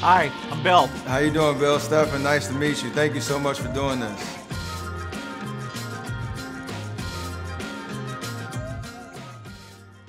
Hi, I'm Bill. How you doing, Bill? Stefan, nice to meet you. Thank you so much for doing this.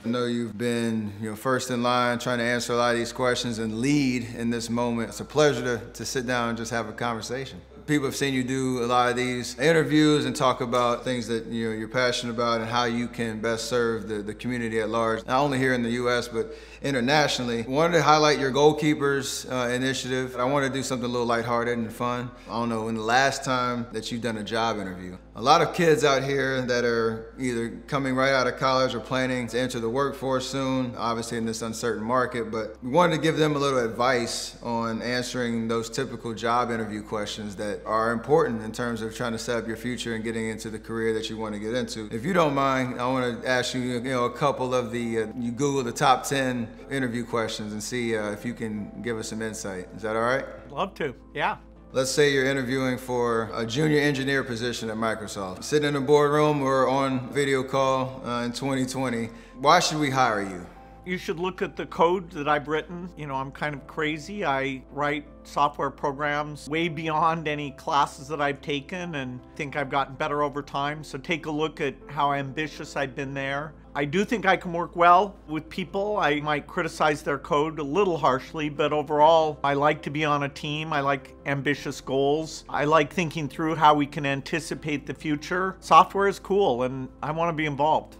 I know you've been you know, first in line trying to answer a lot of these questions and lead in this moment. It's a pleasure to, to sit down and just have a conversation people have seen you do a lot of these interviews and talk about things that you know, you're passionate about and how you can best serve the, the community at large, not only here in the U.S., but internationally. I wanted to highlight your goalkeepers uh, initiative. I want to do something a little lighthearted and fun. I don't know, when the last time that you've done a job interview. A lot of kids out here that are either coming right out of college or planning to enter the workforce soon, obviously in this uncertain market, but we wanted to give them a little advice on answering those typical job interview questions that are important in terms of trying to set up your future and getting into the career that you want to get into. If you don't mind, I want to ask you, you know, a couple of the, uh, you Google the top 10 interview questions and see uh, if you can give us some insight. Is that all right? Love to, yeah. Let's say you're interviewing for a junior engineer position at Microsoft. Sitting in a boardroom or on video call uh, in 2020, why should we hire you? You should look at the code that I've written. You know, I'm kind of crazy. I write software programs way beyond any classes that I've taken and think I've gotten better over time. So take a look at how ambitious I've been there. I do think I can work well with people. I might criticize their code a little harshly, but overall, I like to be on a team. I like ambitious goals. I like thinking through how we can anticipate the future. Software is cool, and I want to be involved.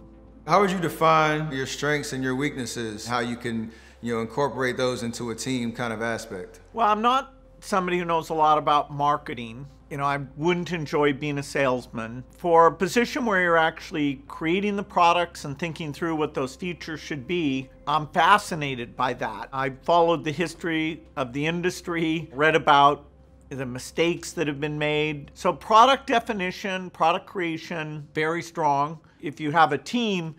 How would you define your strengths and your weaknesses? How you can, you know, incorporate those into a team kind of aspect? Well, I'm not somebody who knows a lot about marketing. You know, I wouldn't enjoy being a salesman. For a position where you're actually creating the products and thinking through what those features should be, I'm fascinated by that. I followed the history of the industry, read about the mistakes that have been made. So product definition, product creation, very strong. If you have a team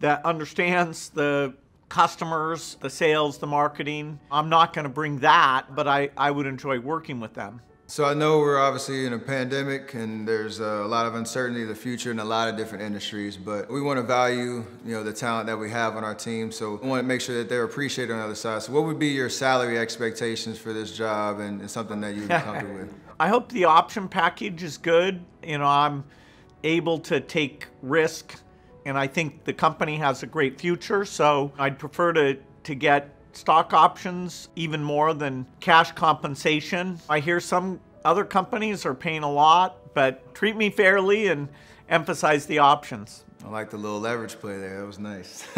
that understands the customers, the sales, the marketing, I'm not going to bring that, but I, I would enjoy working with them. So I know we're obviously in a pandemic and there's a lot of uncertainty of the future in a lot of different industries, but we want to value, you know, the talent that we have on our team. So we want to make sure that they're appreciated on the other side. So what would be your salary expectations for this job and, and something that you'd be comfortable with? I hope the option package is good. You know, I'm able to take risk and I think the company has a great future. So I'd prefer to, to get stock options even more than cash compensation. I hear some other companies are paying a lot, but treat me fairly and emphasize the options. I like the little leverage play there. That was nice.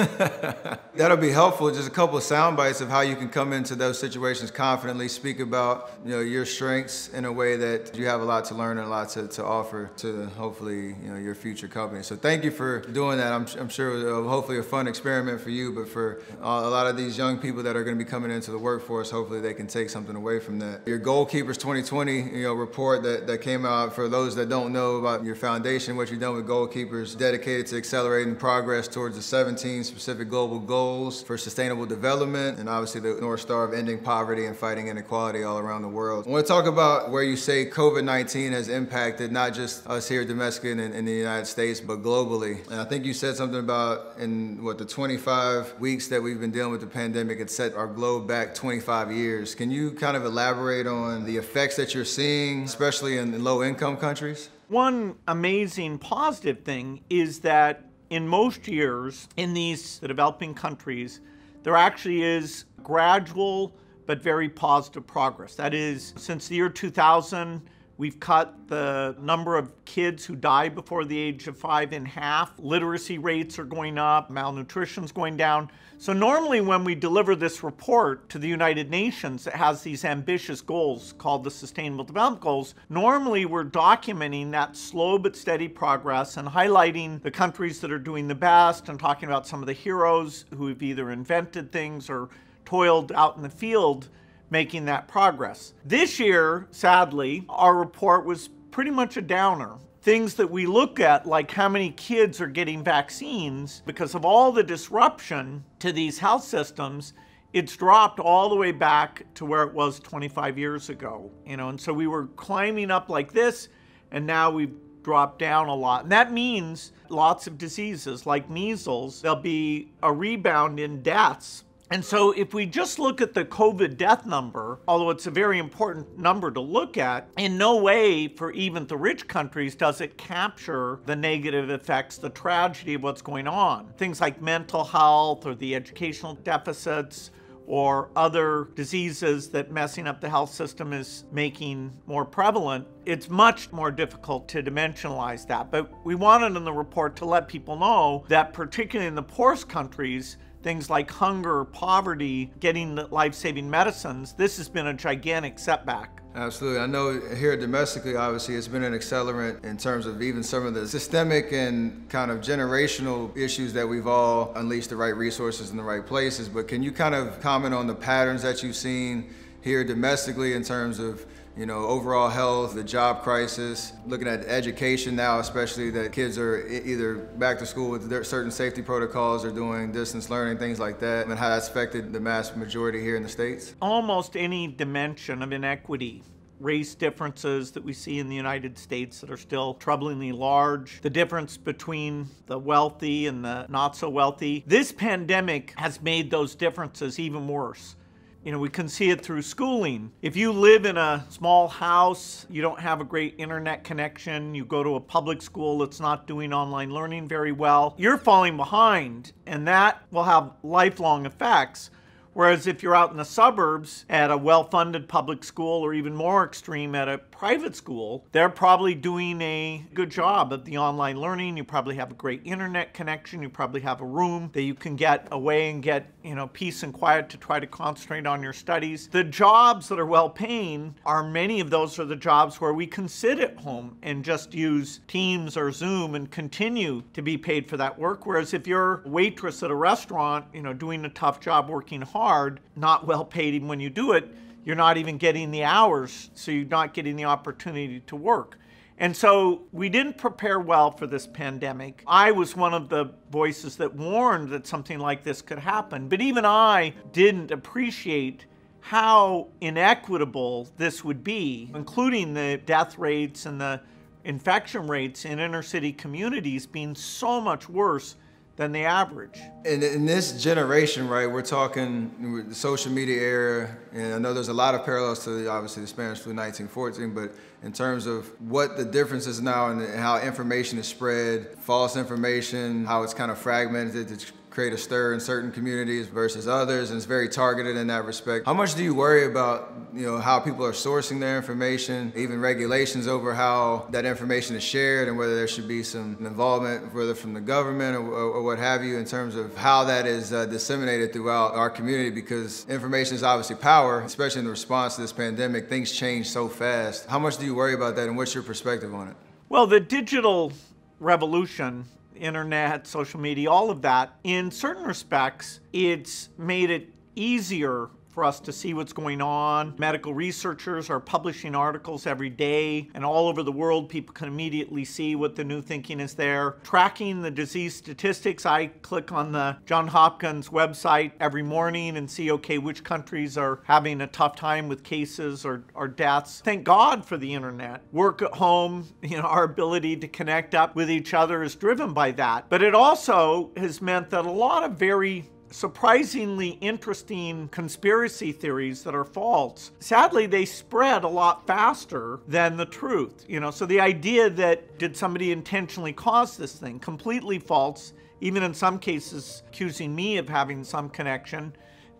That'll be helpful. Just a couple of sound bites of how you can come into those situations confidently, speak about you know your strengths in a way that you have a lot to learn and a lot to, to offer to hopefully you know your future company. So thank you for doing that. I'm, I'm sure it was uh, hopefully a fun experiment for you, but for uh, a lot of these young people that are going to be coming into the workforce, hopefully they can take something away from that. Your Goalkeepers 2020 you know report that, that came out for those that don't know about your foundation, what you've done with Goalkeepers, dedicated to accelerating progress towards the 17 specific global goals for sustainable development and obviously the North Star of ending poverty and fighting inequality all around the world. I want to talk about where you say COVID-19 has impacted not just us here domestically in, in the United States, but globally. And I think you said something about in what the 25 weeks that we've been dealing with the pandemic, it set our globe back 25 years. Can you kind of elaborate on the effects that you're seeing, especially in low income countries? One amazing positive thing is that in most years in these developing countries, there actually is gradual but very positive progress. That is, since the year 2000, We've cut the number of kids who die before the age of five in half. Literacy rates are going up, malnutrition's going down. So normally when we deliver this report to the United Nations that has these ambitious goals called the Sustainable Development Goals, normally we're documenting that slow but steady progress and highlighting the countries that are doing the best and talking about some of the heroes who have either invented things or toiled out in the field making that progress. This year, sadly, our report was pretty much a downer. Things that we look at, like how many kids are getting vaccines, because of all the disruption to these health systems, it's dropped all the way back to where it was 25 years ago. You know, and so we were climbing up like this, and now we've dropped down a lot. And that means lots of diseases like measles, there'll be a rebound in deaths And so, if we just look at the COVID death number, although it's a very important number to look at, in no way for even the rich countries does it capture the negative effects, the tragedy of what's going on. Things like mental health or the educational deficits or other diseases that messing up the health system is making more prevalent, it's much more difficult to dimensionalize that. But we wanted in the report to let people know that, particularly in the poorest countries, things like hunger, poverty, getting life saving medicines, this has been a gigantic setback. Absolutely. I know here domestically, obviously, it's been an accelerant in terms of even some of the systemic and kind of generational issues that we've all unleashed the right resources in the right places. But can you kind of comment on the patterns that you've seen here domestically in terms of you know, overall health, the job crisis, looking at education now, especially that kids are either back to school with certain safety protocols or doing distance learning, things like that, and how that's affected the mass majority here in the States? Almost any dimension of inequity race differences that we see in the United States that are still troublingly large, the difference between the wealthy and the not so wealthy. This pandemic has made those differences even worse. You know, we can see it through schooling. If you live in a small house, you don't have a great internet connection, you go to a public school that's not doing online learning very well, you're falling behind, and that will have lifelong effects. Whereas if you're out in the suburbs at a well funded public school, or even more extreme at a private school, they're probably doing a good job of the online learning. You probably have a great internet connection. You probably have a room that you can get away and get, you know, peace and quiet to try to concentrate on your studies. The jobs that are well paying are many of those are the jobs where we can sit at home and just use Teams or Zoom and continue to be paid for that work. Whereas if you're a waitress at a restaurant, you know, doing a tough job working hard, not well paid even when you do it, you're not even getting the hours, so you're not getting the opportunity to work. And so we didn't prepare well for this pandemic. I was one of the voices that warned that something like this could happen, but even I didn't appreciate how inequitable this would be, including the death rates and the infection rates in inner city communities being so much worse than the average. In, in this generation, right, we're talking the social media era, and I know there's a lot of parallels to obviously the Spanish flu 1914, but in terms of what the difference is now and how information is spread, false information, how it's kind of fragmented, create a stir in certain communities versus others, and it's very targeted in that respect. How much do you worry about, you know, how people are sourcing their information, even regulations over how that information is shared, and whether there should be some involvement, whether from the government or, or, or what have you, in terms of how that is uh, disseminated throughout our community? Because information is obviously power, especially in the response to this pandemic. Things change so fast. How much do you worry about that, and what's your perspective on it? Well, the digital revolution internet, social media, all of that, in certain respects, it's made it easier for us to see what's going on. Medical researchers are publishing articles every day, and all over the world, people can immediately see what the new thinking is there. Tracking the disease statistics, I click on the John Hopkins website every morning and see, okay, which countries are having a tough time with cases or, or deaths. Thank God for the internet. Work at home, you know, our ability to connect up with each other is driven by that. But it also has meant that a lot of very surprisingly interesting conspiracy theories that are false. Sadly, they spread a lot faster than the truth. You know, so the idea that did somebody intentionally cause this thing, completely false, even in some cases accusing me of having some connection.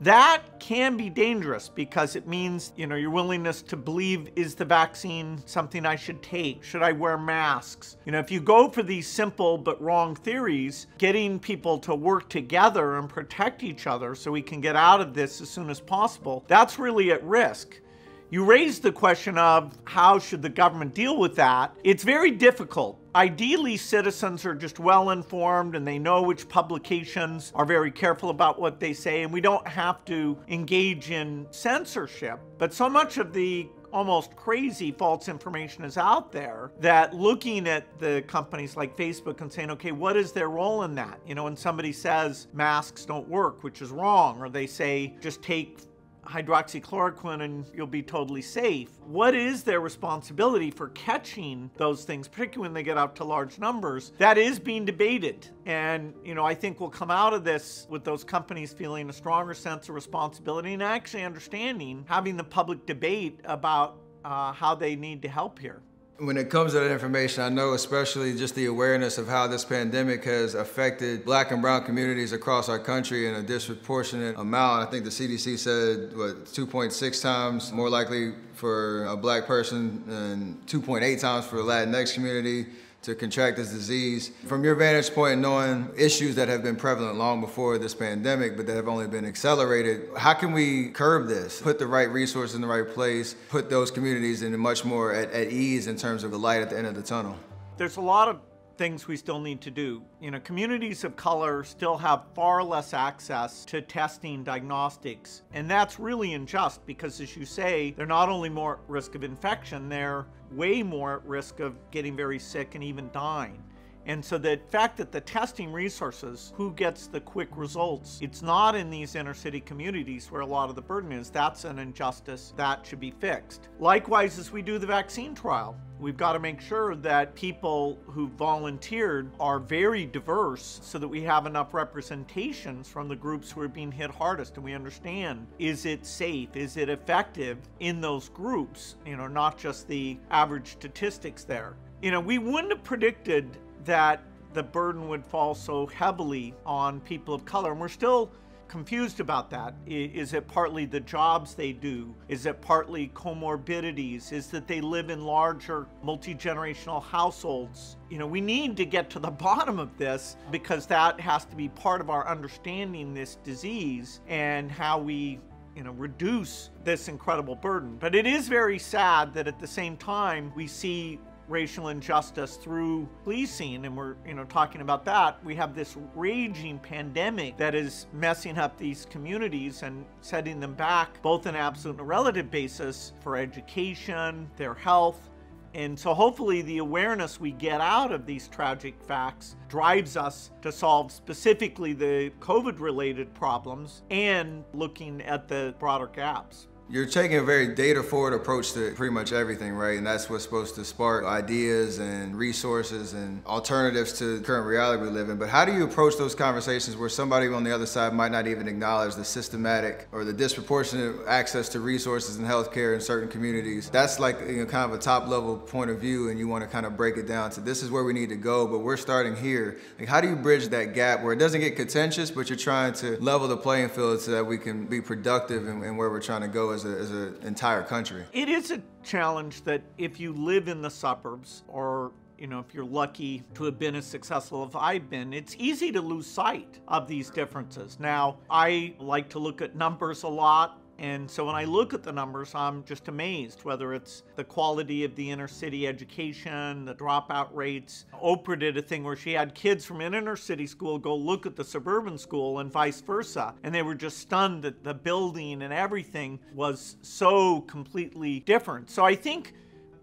That can be dangerous because it means, you know, your willingness to believe is the vaccine something I should take? Should I wear masks? You know, if you go for these simple but wrong theories, getting people to work together and protect each other so we can get out of this as soon as possible, that's really at risk. You raised the question of how should the government deal with that. It's very difficult. Ideally, citizens are just well informed and they know which publications are very careful about what they say, and we don't have to engage in censorship. But so much of the almost crazy false information is out there that looking at the companies like Facebook and saying, okay, what is their role in that? You know, when somebody says masks don't work, which is wrong, or they say just take hydroxychloroquine and you'll be totally safe. What is their responsibility for catching those things, particularly when they get up to large numbers? That is being debated. And, you know, I think we'll come out of this with those companies feeling a stronger sense of responsibility and actually understanding, having the public debate about uh, how they need to help here. When it comes to that information, I know especially just the awareness of how this pandemic has affected black and brown communities across our country in a disproportionate amount. I think the CDC said, what, 2.6 times more likely for a black person and 2.8 times for a Latinx community to contract this disease. From your vantage point, knowing issues that have been prevalent long before this pandemic, but that have only been accelerated, how can we curb this? Put the right resources in the right place, put those communities in much more at, at ease in terms of the light at the end of the tunnel? There's a lot of things we still need to do. You know, communities of color still have far less access to testing diagnostics, and that's really unjust because, as you say, they're not only more at risk of infection, they're way more at risk of getting very sick and even dying. And so the fact that the testing resources, who gets the quick results, it's not in these inner city communities where a lot of the burden is. That's an injustice that should be fixed. Likewise, as we do the vaccine trial, we've got to make sure that people who volunteered are very diverse so that we have enough representations from the groups who are being hit hardest and we understand is it safe, is it effective in those groups, you know, not just the average statistics there. You know, we wouldn't have predicted that the burden would fall so heavily on people of color. And we're still confused about that. Is it partly the jobs they do? Is it partly comorbidities? Is that they live in larger multi generational households? You know, we need to get to the bottom of this because that has to be part of our understanding this disease and how we you know, reduce this incredible burden. But it is very sad that at the same time we see racial injustice through policing and we're you know talking about that we have this raging pandemic that is messing up these communities and setting them back both in absolute and relative basis for education their health and so hopefully the awareness we get out of these tragic facts drives us to solve specifically the COVID related problems and looking at the broader gaps. You're taking a very data forward approach to pretty much everything, right? And that's what's supposed to spark ideas and resources and alternatives to the current reality we live in. But how do you approach those conversations where somebody on the other side might not even acknowledge the systematic or the disproportionate access to resources in healthcare in certain communities? That's like you know, kind of a top level point of view, and you want to kind of break it down to this is where we need to go, but we're starting here. Like, how do you bridge that gap where it doesn't get contentious, but you're trying to level the playing field so that we can be productive in where we're trying to go as as an entire country. It is a challenge that if you live in the suburbs or you know, if you're lucky to have been as successful as I've been, it's easy to lose sight of these differences. Now, I like to look at numbers a lot. And so when I look at the numbers, I'm just amazed, whether it's the quality of the inner city education, the dropout rates. Oprah did a thing where she had kids from an inner city school go look at the suburban school and vice versa. And they were just stunned that the building and everything was so completely different. So I think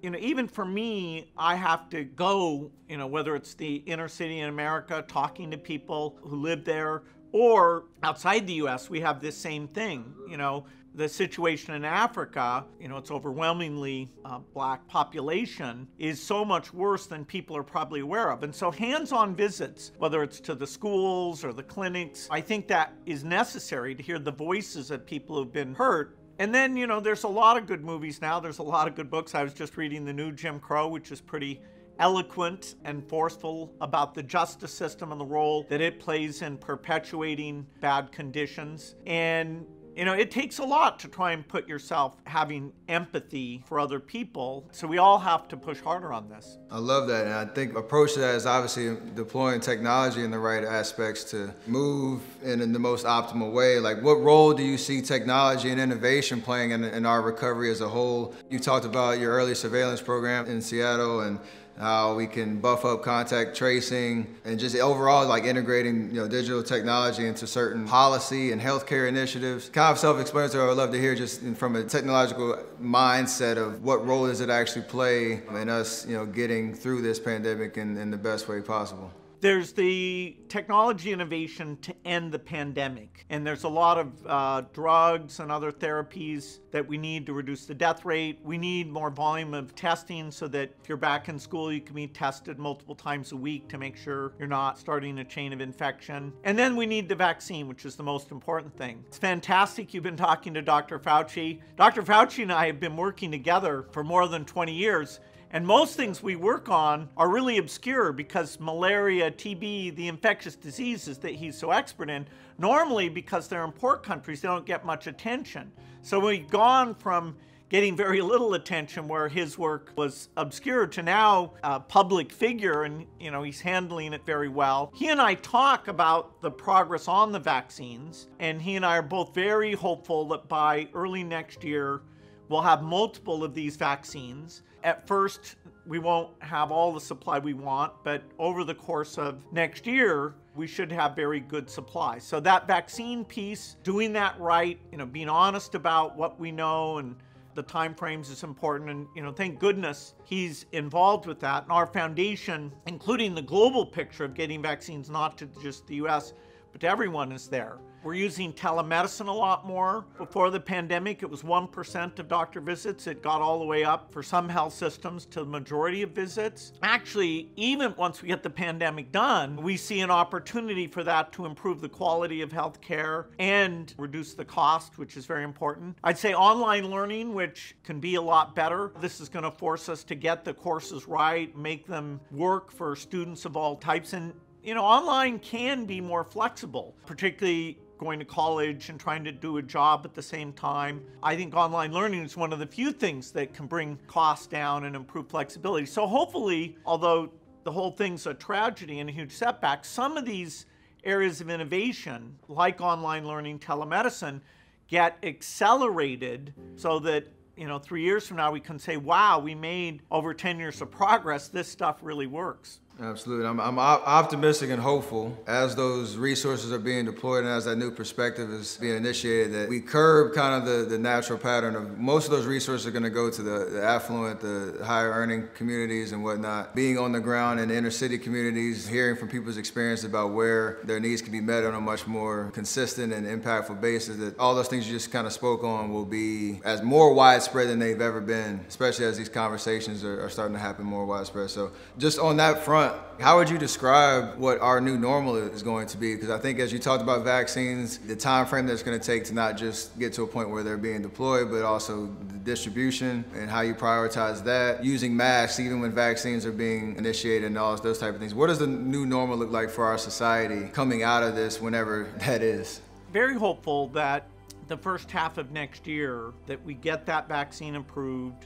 you know, even for me, I have to go, you know, whether it's the inner city in America, talking to people who live there, or outside the US, we have this same thing. You know, the situation in Africa, you know, it's overwhelmingly uh, black population, is so much worse than people are probably aware of. And so hands on visits, whether it's to the schools or the clinics, I think that is necessary to hear the voices of people who've been hurt and then, you know, there's a lot of good movies now. There's a lot of good books. I was just reading the new Jim Crow, which is pretty eloquent and forceful about the justice system and the role that it plays in perpetuating bad conditions. And you know, it takes a lot to try and put yourself having empathy for other people. So we all have to push harder on this. I love that. And I think approach to that is obviously deploying technology in the right aspects to move in, in the most optimal way. Like what role do you see technology and innovation playing in, in our recovery as a whole? You talked about your early surveillance program in Seattle and how we can buff up contact tracing and just overall like integrating you know digital technology into certain policy and healthcare initiatives. Kind of self-explanatory. I would love to hear just from a technological mindset of what role does it actually play in us you know getting through this pandemic in, in the best way possible. There's the technology innovation to end the pandemic. And there's a lot of uh, drugs and other therapies that we need to reduce the death rate. We need more volume of testing so that if you're back in school, you can be tested multiple times a week to make sure you're not starting a chain of infection. And then we need the vaccine, which is the most important thing. It's fantastic you've been talking to Dr. Fauci. Dr. Fauci and I have been working together for more than 20 years. And most things we work on are really obscure because malaria, TB, the infectious diseases that he's so expert in, normally because they're in poor countries, they don't get much attention. So we've gone from getting very little attention where his work was obscure to now a public figure and you know he's handling it very well. He and I talk about the progress on the vaccines and he and I are both very hopeful that by early next year we'll have multiple of these vaccines at first, we won't have all the supply we want, but over the course of next year, we should have very good supply. So that vaccine piece, doing that right, you know, being honest about what we know and the time frames is important and you know thank goodness he's involved with that and our foundation including the global picture of getting vaccines not to just the US but to everyone is there. We're using telemedicine a lot more. Before the pandemic, it was 1% of doctor visits. It got all the way up for some health systems to the majority of visits. Actually, even once we get the pandemic done, we see an opportunity for that to improve the quality of health care and reduce the cost, which is very important. I'd say online learning, which can be a lot better. This is going to force us to get the courses right, make them work for students of all types. And you know, online can be more flexible, particularly going to college and trying to do a job at the same time. I think online learning is one of the few things that can bring costs down and improve flexibility. So hopefully, although the whole thing's a tragedy and a huge setback, some of these areas of innovation, like online learning, telemedicine, get accelerated so that you know, three years from now, we can say, wow, we made over 10 years of progress. This stuff really works. Absolutely. I'm, I'm optimistic and hopeful as those resources are being deployed and as that new perspective is being initiated that we curb kind of the, the natural pattern of most of those resources are going to go to the, the affluent, the higher earning communities and whatnot. Being on the ground in inner city communities, hearing from people's experience about where their needs can be met on a much more consistent and impactful basis, that all those things you just kind of spoke on will be as more widespread than they've ever been, especially as these conversations are, are starting to happen more widespread. So just on that front, how would you describe what our new normal is going to be? Because I think as you talked about vaccines, the time frame that's going to take to not just get to a point where they're being deployed, but also the distribution and how you prioritize that. Using masks even when vaccines are being initiated and all those type of things. What does the new normal look like for our society coming out of this, whenever that is? Very hopeful that the first half of next year that we get that vaccine approved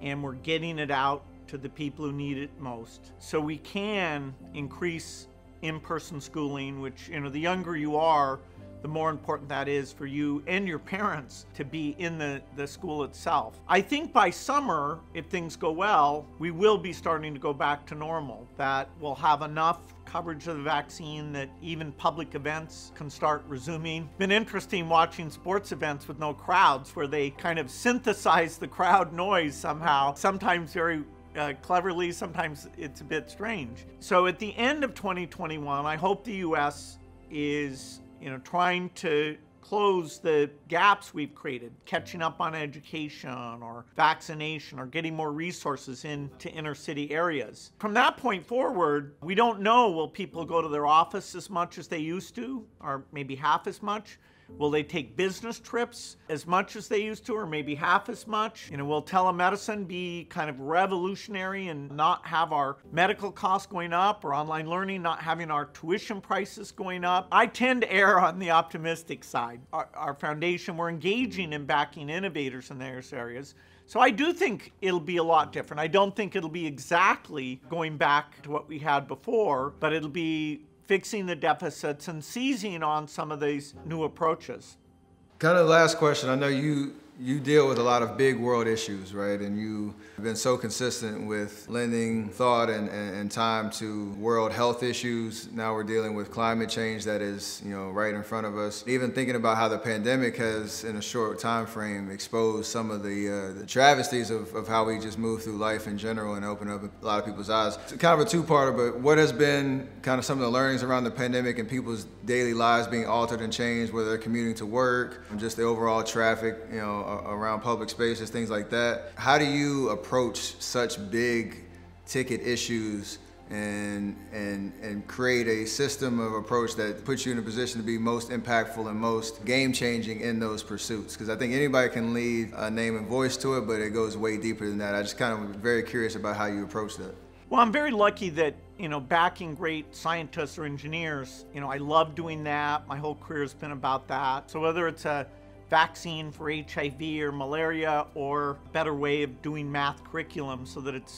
and we're getting it out to the people who need it most. So we can increase in-person schooling, which, you know, the younger you are, the more important that is for you and your parents to be in the, the school itself. I think by summer, if things go well, we will be starting to go back to normal, that we'll have enough coverage of the vaccine that even public events can start resuming. Been interesting watching sports events with no crowds where they kind of synthesize the crowd noise somehow, sometimes very uh, cleverly, sometimes it's a bit strange. So at the end of 2021, I hope the U.S. is, you know, trying to close the gaps we've created, catching up on education or vaccination or getting more resources into inner city areas. From that point forward, we don't know will people go to their office as much as they used to, or maybe half as much. Will they take business trips as much as they used to, or maybe half as much? You know, will telemedicine be kind of revolutionary and not have our medical costs going up, or online learning not having our tuition prices going up? I tend to err on the optimistic side. Our, our foundation, we're engaging in backing innovators in those areas. So I do think it'll be a lot different. I don't think it'll be exactly going back to what we had before, but it'll be fixing the deficits and seizing on some of these new approaches. Kind of last question. I know you you deal with a lot of big world issues, right? And you've been so consistent with lending thought and, and, and, time to world health issues. Now we're dealing with climate change that is, you know, right in front of us. Even thinking about how the pandemic has, in a short time frame, exposed some of the, uh, the travesties of, of how we just move through life in general and open up a lot of people's eyes. It's kind of a two-parter, but what has been kind of some of the learnings around the pandemic and people's daily lives being altered and changed, whether they're commuting to work, just the overall traffic, you know, around public spaces, things like that. How do you approach such big ticket issues and and and create a system of approach that puts you in a position to be most impactful and most game changing in those pursuits? Because I think anybody can lead a name and voice to it but it goes way deeper than that. I just kind of very curious about how you approach that. Well I'm very lucky that you know backing great scientists or engineers you know I love doing that. My whole career has been about that. So whether it's a vaccine for HIV or malaria or better way of doing math curriculum so that it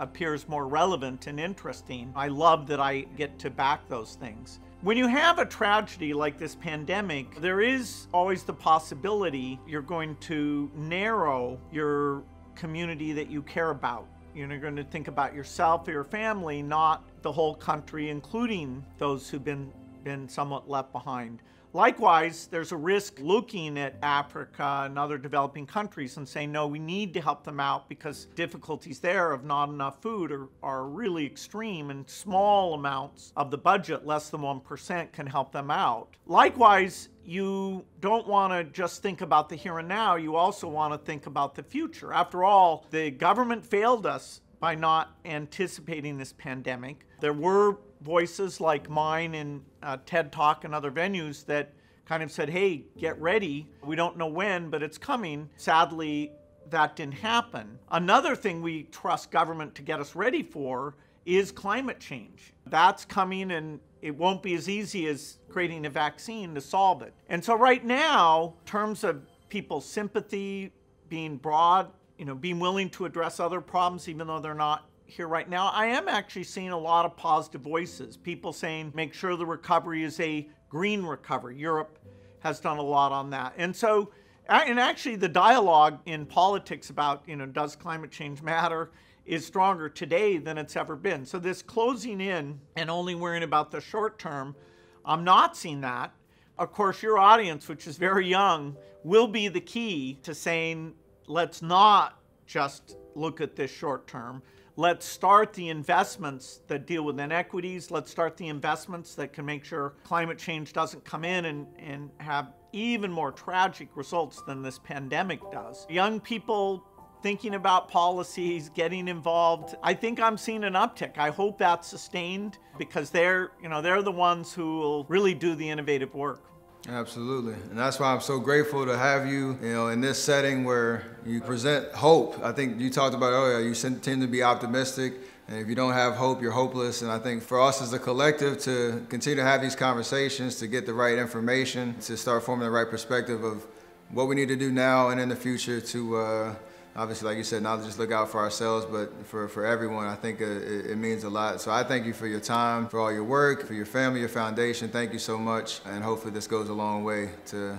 appears more relevant and interesting. I love that I get to back those things. When you have a tragedy like this pandemic, there is always the possibility you're going to narrow your community that you care about. You're going to think about yourself or your family, not the whole country, including those who've been, been somewhat left behind. Likewise, there's a risk looking at Africa and other developing countries and saying, no, we need to help them out because difficulties there of not enough food are, are really extreme and small amounts of the budget, less than 1%, can help them out. Likewise, you don't want to just think about the here and now, you also want to think about the future. After all, the government failed us by not anticipating this pandemic. There were voices like mine in uh, TED Talk and other venues that kind of said, hey, get ready. We don't know when, but it's coming. Sadly, that didn't happen. Another thing we trust government to get us ready for is climate change. That's coming and it won't be as easy as creating a vaccine to solve it. And so right now, in terms of people's sympathy being broad, you know, being willing to address other problems even though they're not here right now, I am actually seeing a lot of positive voices. People saying, make sure the recovery is a green recovery. Europe has done a lot on that. And so, and actually the dialogue in politics about, you know, does climate change matter is stronger today than it's ever been. So this closing in and only worrying about the short term, I'm not seeing that. Of course, your audience, which is very young, will be the key to saying, let's not just look at this short term. Let's start the investments that deal with inequities. Let's start the investments that can make sure climate change doesn't come in and, and have even more tragic results than this pandemic does. Young people thinking about policies, getting involved. I think I'm seeing an uptick. I hope that's sustained because they're, you know, they're the ones who will really do the innovative work. Absolutely. And that's why I'm so grateful to have you, you know, in this setting where you present hope. I think you talked about earlier, you tend to be optimistic. And if you don't have hope, you're hopeless. And I think for us as a collective to continue to have these conversations, to get the right information, to start forming the right perspective of what we need to do now and in the future to uh, obviously, like you said, not just look out for ourselves, but for, for everyone. I think it, it, means a lot. So I thank you for your time, for all your work, for your family, your foundation. Thank you so much. And hopefully this goes a long way to,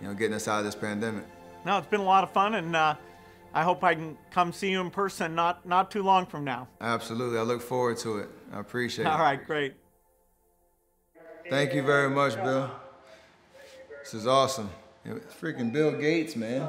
you know, getting us out of this pandemic. No, it's been a lot of fun, and uh, I hope I can come see you in person not, not too long from now. Absolutely. I look forward to it. I appreciate all it. All right, great. Thank you very much, Bill. This is awesome. It's freaking Bill Gates, man.